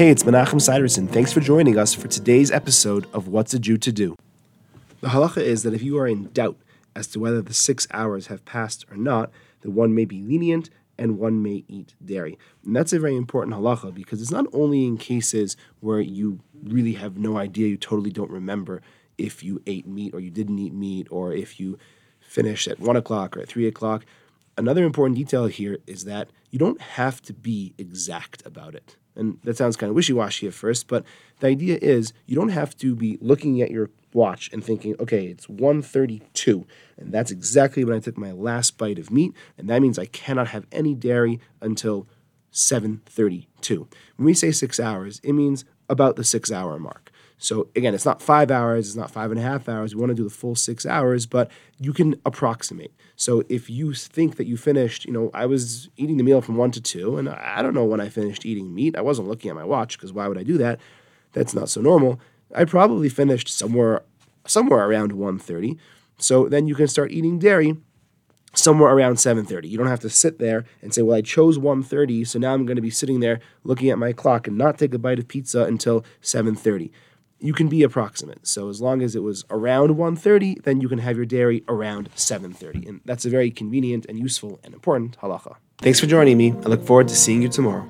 Hey, it's Menachem Siderson. Thanks for joining us for today's episode of What's a Jew to Do. The halacha is that if you are in doubt as to whether the six hours have passed or not, that one may be lenient and one may eat dairy. And that's a very important halacha because it's not only in cases where you really have no idea, you totally don't remember if you ate meat or you didn't eat meat, or if you finished at one o'clock or at three o'clock. Another important detail here is that you don't have to be exact about it. And that sounds kind of wishy washy at first, but the idea is you don't have to be looking at your watch and thinking, okay, it's 132, and that's exactly when I took my last bite of meat, and that means I cannot have any dairy until 732. When we say six hours, it means about the six hour mark. So again, it's not five hours, it's not five and a half hours. We want to do the full six hours, but you can approximate. So if you think that you finished, you know, I was eating the meal from one to two, and I don't know when I finished eating meat. I wasn't looking at my watch because why would I do that? That's not so normal. I probably finished somewhere somewhere around 1.30. So then you can start eating dairy somewhere around 7.30 you don't have to sit there and say well i chose 1.30 so now i'm going to be sitting there looking at my clock and not take a bite of pizza until 7.30 you can be approximate. So as long as it was around 1.30 then you can have your dairy around 7.30 and that's a very convenient and useful and important halacha. Thanks for joining me. I look forward to seeing you tomorrow